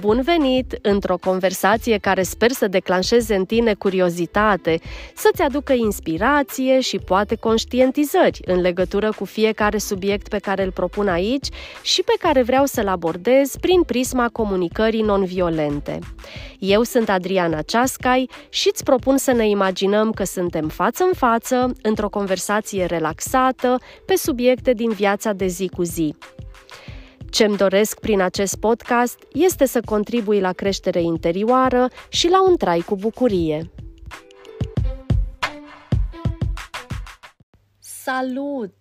Bun venit într-o conversație care sper să declanșeze în tine curiozitate, să-ți aducă inspirație și poate conștientizări în legătură cu fiecare subiect pe care îl propun aici și pe care vreau să-l abordez prin prisma comunicării non-violente. Eu sunt Adriana Ceascai și îți propun să ne imaginăm că suntem față în față, într-o conversație relaxată, pe subiecte din viața de zi cu zi. Ce-mi doresc prin acest podcast este să contribui la creștere interioară și la un trai cu bucurie. Salut!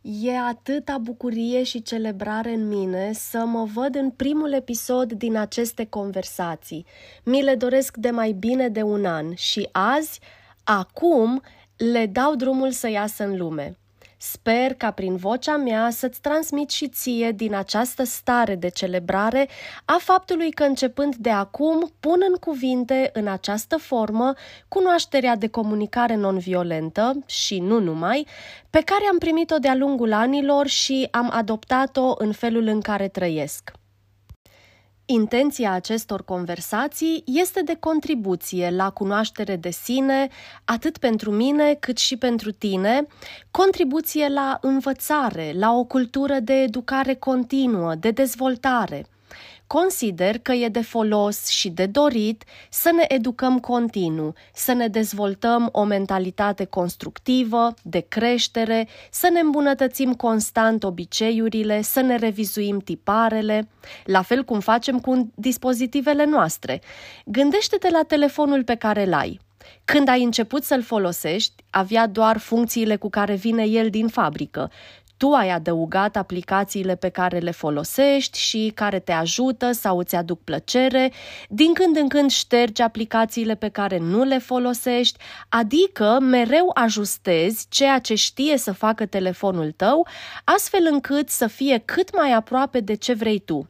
E atâta bucurie și celebrare în mine să mă văd în primul episod din aceste conversații. Mi le doresc de mai bine de un an și azi, acum, le dau drumul să iasă în lume. Sper ca prin vocea mea să-ți transmit și ție din această stare de celebrare a faptului că începând de acum pun în cuvinte în această formă cunoașterea de comunicare non-violentă și nu numai, pe care am primit-o de-a lungul anilor și am adoptat-o în felul în care trăiesc. Intenția acestor conversații este de contribuție la cunoaștere de sine, atât pentru mine cât și pentru tine, contribuție la învățare, la o cultură de educare continuă, de dezvoltare – Consider că e de folos și de dorit să ne educăm continuu, să ne dezvoltăm o mentalitate constructivă, de creștere, să ne îmbunătățim constant obiceiurile, să ne revizuim tiparele, la fel cum facem cu dispozitivele noastre. Gândește-te la telefonul pe care îl ai. Când ai început să-l folosești, avea doar funcțiile cu care vine el din fabrică tu ai adăugat aplicațiile pe care le folosești și care te ajută sau îți aduc plăcere, din când în când ștergi aplicațiile pe care nu le folosești, adică mereu ajustezi ceea ce știe să facă telefonul tău, astfel încât să fie cât mai aproape de ce vrei tu.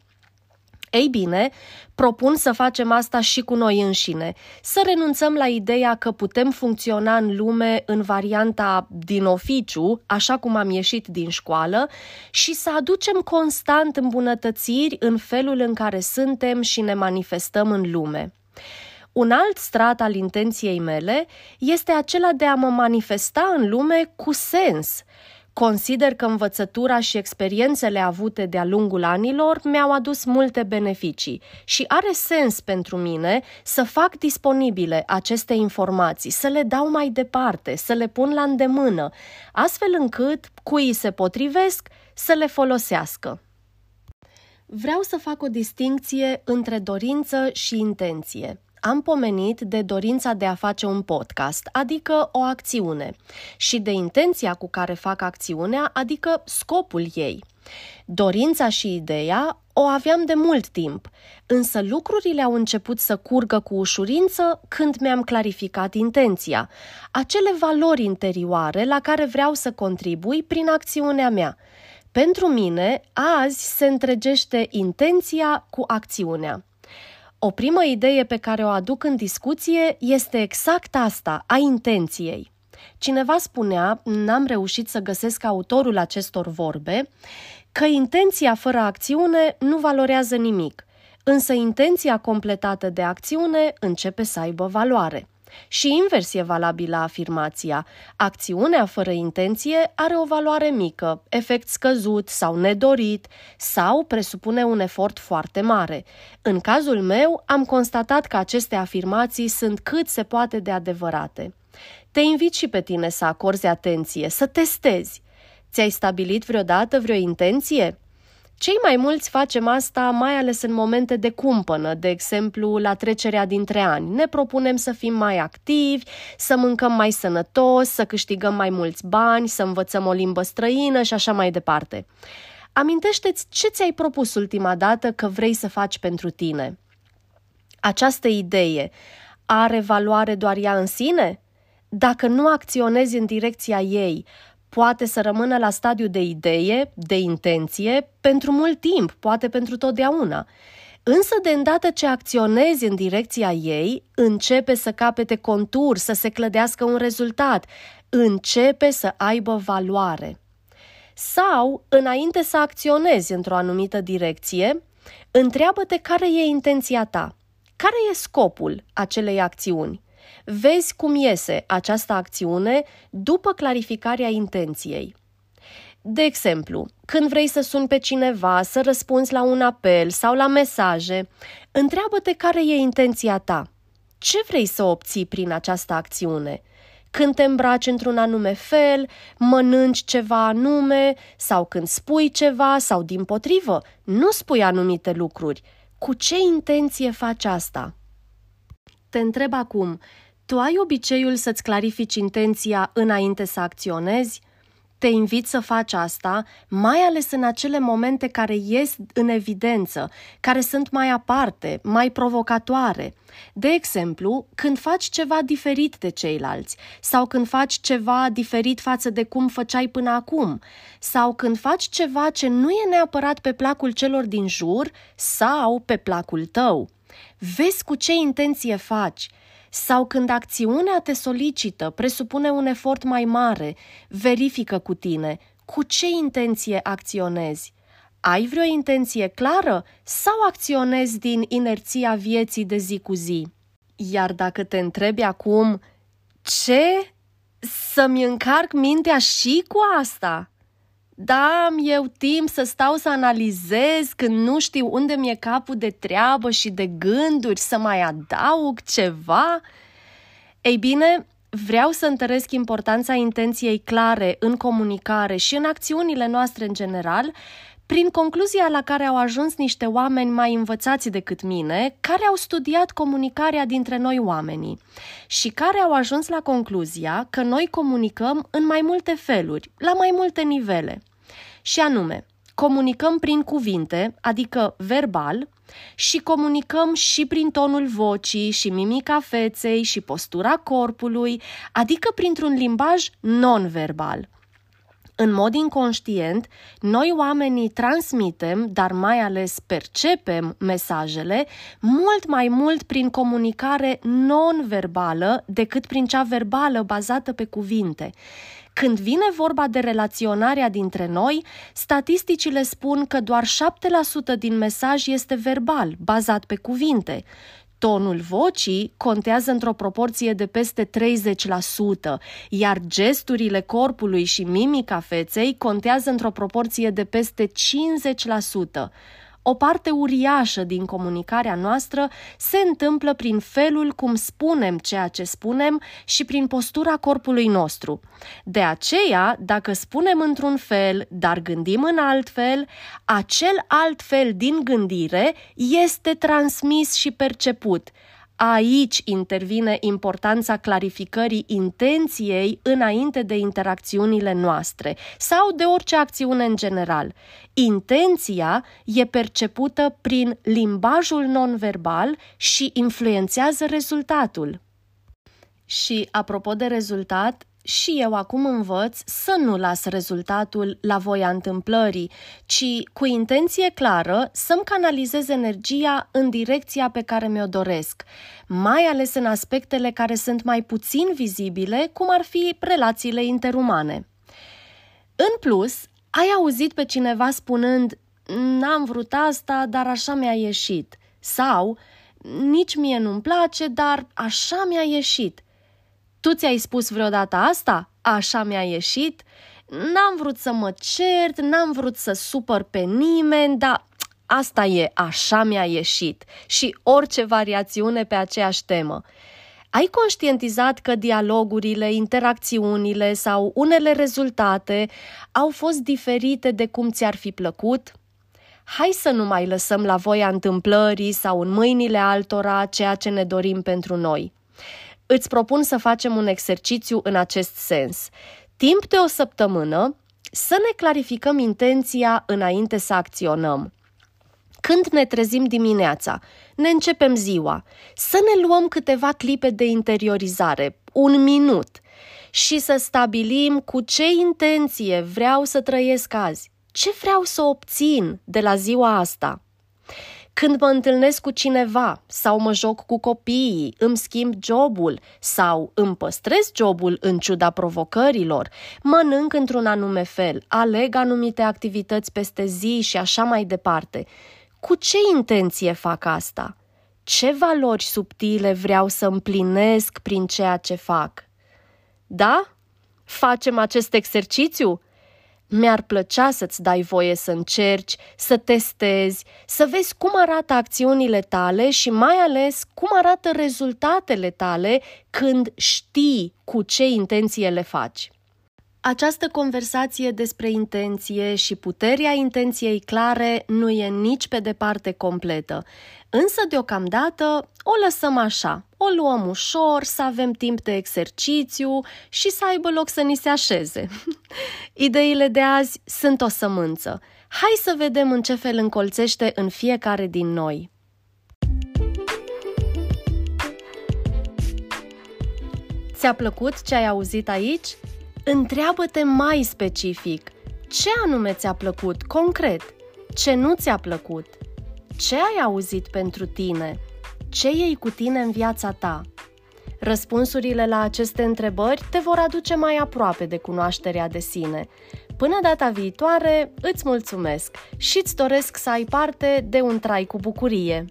Ei bine, propun să facem asta și cu noi înșine, să renunțăm la ideea că putem funcționa în lume în varianta din oficiu, așa cum am ieșit din școală, și să aducem constant îmbunătățiri în felul în care suntem și ne manifestăm în lume. Un alt strat al intenției mele este acela de a mă manifesta în lume cu sens – Consider că învățătura și experiențele avute de-a lungul anilor mi-au adus multe beneficii și are sens pentru mine să fac disponibile aceste informații, să le dau mai departe, să le pun la îndemână, astfel încât cui se potrivesc să le folosească. Vreau să fac o distinție între dorință și intenție am pomenit de dorința de a face un podcast, adică o acțiune, și de intenția cu care fac acțiunea, adică scopul ei. Dorința și ideea o aveam de mult timp, însă lucrurile au început să curgă cu ușurință când mi-am clarificat intenția, acele valori interioare la care vreau să contribui prin acțiunea mea. Pentru mine, azi se întregește intenția cu acțiunea. O primă idee pe care o aduc în discuție este exact asta, a intenției. Cineva spunea, n-am reușit să găsesc autorul acestor vorbe, că intenția fără acțiune nu valorează nimic, însă intenția completată de acțiune începe să aibă valoare. Și invers e valabilă afirmația. Acțiunea fără intenție are o valoare mică, efect scăzut sau nedorit, sau presupune un efort foarte mare. În cazul meu, am constatat că aceste afirmații sunt cât se poate de adevărate. Te invit și pe tine să acorzi atenție, să testezi. Ți-ai stabilit vreodată vreo intenție? Cei mai mulți facem asta mai ales în momente de cumpănă, de exemplu la trecerea dintre ani. Ne propunem să fim mai activi, să mâncăm mai sănătos, să câștigăm mai mulți bani, să învățăm o limbă străină și așa mai departe. Amintește-ți ce ți-ai propus ultima dată că vrei să faci pentru tine. Această idee are valoare doar ea în sine? Dacă nu acționezi în direcția ei, poate să rămână la stadiu de idee, de intenție, pentru mult timp, poate pentru totdeauna. Însă, de îndată ce acționezi în direcția ei, începe să capete contur, să se clădească un rezultat, începe să aibă valoare. Sau, înainte să acționezi într-o anumită direcție, Întreabă-te care e intenția ta, care e scopul acelei acțiuni. Vezi cum iese această acțiune după clarificarea intenției. De exemplu, când vrei să suni pe cineva, să răspunzi la un apel sau la mesaje, întreabă-te care e intenția ta. Ce vrei să obții prin această acțiune? Când te îmbraci într-un anume fel, mănânci ceva anume sau când spui ceva sau din potrivă, nu spui anumite lucruri. Cu ce intenție faci asta? Te întreb acum, tu ai obiceiul să-ți clarifici intenția înainte să acționezi? Te invit să faci asta, mai ales în acele momente care ies în evidență, care sunt mai aparte, mai provocatoare. De exemplu, când faci ceva diferit de ceilalți, sau când faci ceva diferit față de cum făceai până acum, sau când faci ceva ce nu e neapărat pe placul celor din jur sau pe placul tău. Vezi cu ce intenție faci sau când acțiunea te solicită, presupune un efort mai mare, verifică cu tine cu ce intenție acționezi. Ai vreo intenție clară sau acționezi din inerția vieții de zi cu zi? Iar dacă te întrebi acum, ce? Să-mi încarc mintea și cu asta? Da, am eu timp să stau să analizez când nu știu unde mi-e capul de treabă și de gânduri, să mai adaug ceva? Ei bine, vreau să întăresc importanța intenției clare în comunicare și în acțiunile noastre în general, prin concluzia la care au ajuns niște oameni mai învățați decât mine, care au studiat comunicarea dintre noi oamenii și care au ajuns la concluzia că noi comunicăm în mai multe feluri, la mai multe nivele și anume, comunicăm prin cuvinte, adică verbal, și comunicăm și prin tonul vocii, și mimica feței, și postura corpului, adică printr-un limbaj non-verbal. În mod inconștient, noi oamenii transmitem, dar mai ales percepem mesajele mult mai mult prin comunicare non-verbală decât prin cea verbală bazată pe cuvinte. Când vine vorba de relaționarea dintre noi, statisticile spun că doar 7% din mesaj este verbal, bazat pe cuvinte. Tonul vocii contează într-o proporție de peste 30%, iar gesturile corpului și mimica feței contează într-o proporție de peste 50%. O parte uriașă din comunicarea noastră se întâmplă prin felul cum spunem ceea ce spunem și prin postura corpului nostru. De aceea, dacă spunem într-un fel, dar gândim în alt fel, acel alt fel din gândire este transmis și perceput – Aici intervine importanța clarificării intenției înainte de interacțiunile noastre sau de orice acțiune în general. Intenția e percepută prin limbajul nonverbal și influențează rezultatul. Și apropo de rezultat, și eu acum învăț să nu las rezultatul la voia întâmplării, ci cu intenție clară să-mi canalizez energia în direcția pe care mi-o doresc, mai ales în aspectele care sunt mai puțin vizibile, cum ar fi relațiile interumane. În plus, ai auzit pe cineva spunând n-am vrut asta, dar așa mi-a ieșit. Sau, nici mie nu-mi place, dar așa mi-a ieșit. Tu ți-ai spus vreodată asta? Așa mi-a ieșit? N-am vrut să mă cert, n-am vrut să supăr pe nimeni, dar asta e, așa mi-a ieșit. Și orice variațiune pe aceeași temă. Ai conștientizat că dialogurile, interacțiunile sau unele rezultate au fost diferite de cum ți-ar fi plăcut? Hai să nu mai lăsăm la voia întâmplării sau în mâinile altora ceea ce ne dorim pentru noi. Îți propun să facem un exercițiu în acest sens. Timp de o săptămână, să ne clarificăm intenția înainte să acționăm. Când ne trezim dimineața, ne începem ziua, să ne luăm câteva clipe de interiorizare, un minut, și să stabilim cu ce intenție vreau să trăiesc azi, ce vreau să obțin de la ziua asta. Când mă întâlnesc cu cineva sau mă joc cu copiii, îmi schimb jobul sau îmi păstrez jobul în ciuda provocărilor, mănânc într-un anume fel, aleg anumite activități peste zi și așa mai departe. cu ce intenție fac asta? Ce valori subtile vreau să împlinesc prin ceea ce fac? Da? Facem acest exercițiu? Mi-ar plăcea să-ți dai voie să încerci, să testezi, să vezi cum arată acțiunile tale și mai ales cum arată rezultatele tale când știi cu ce intenție le faci. Această conversație despre intenție și puterea intenției clare nu e nici pe departe completă, însă deocamdată o lăsăm așa, o luăm ușor, să avem timp de exercițiu și să aibă loc să ni se așeze. Ideile de azi sunt o sămânță. Hai să vedem în ce fel încolțește în fiecare din noi. Ți-a plăcut ce ai auzit aici? Întreabă-te mai specific. Ce anume ți-a plăcut, concret? Ce nu ți-a plăcut? Ce ai auzit pentru tine? Ce iei cu tine în viața ta? Răspunsurile la aceste întrebări te vor aduce mai aproape de cunoașterea de sine. Până data viitoare, îți mulțumesc și îți doresc să ai parte de un trai cu bucurie.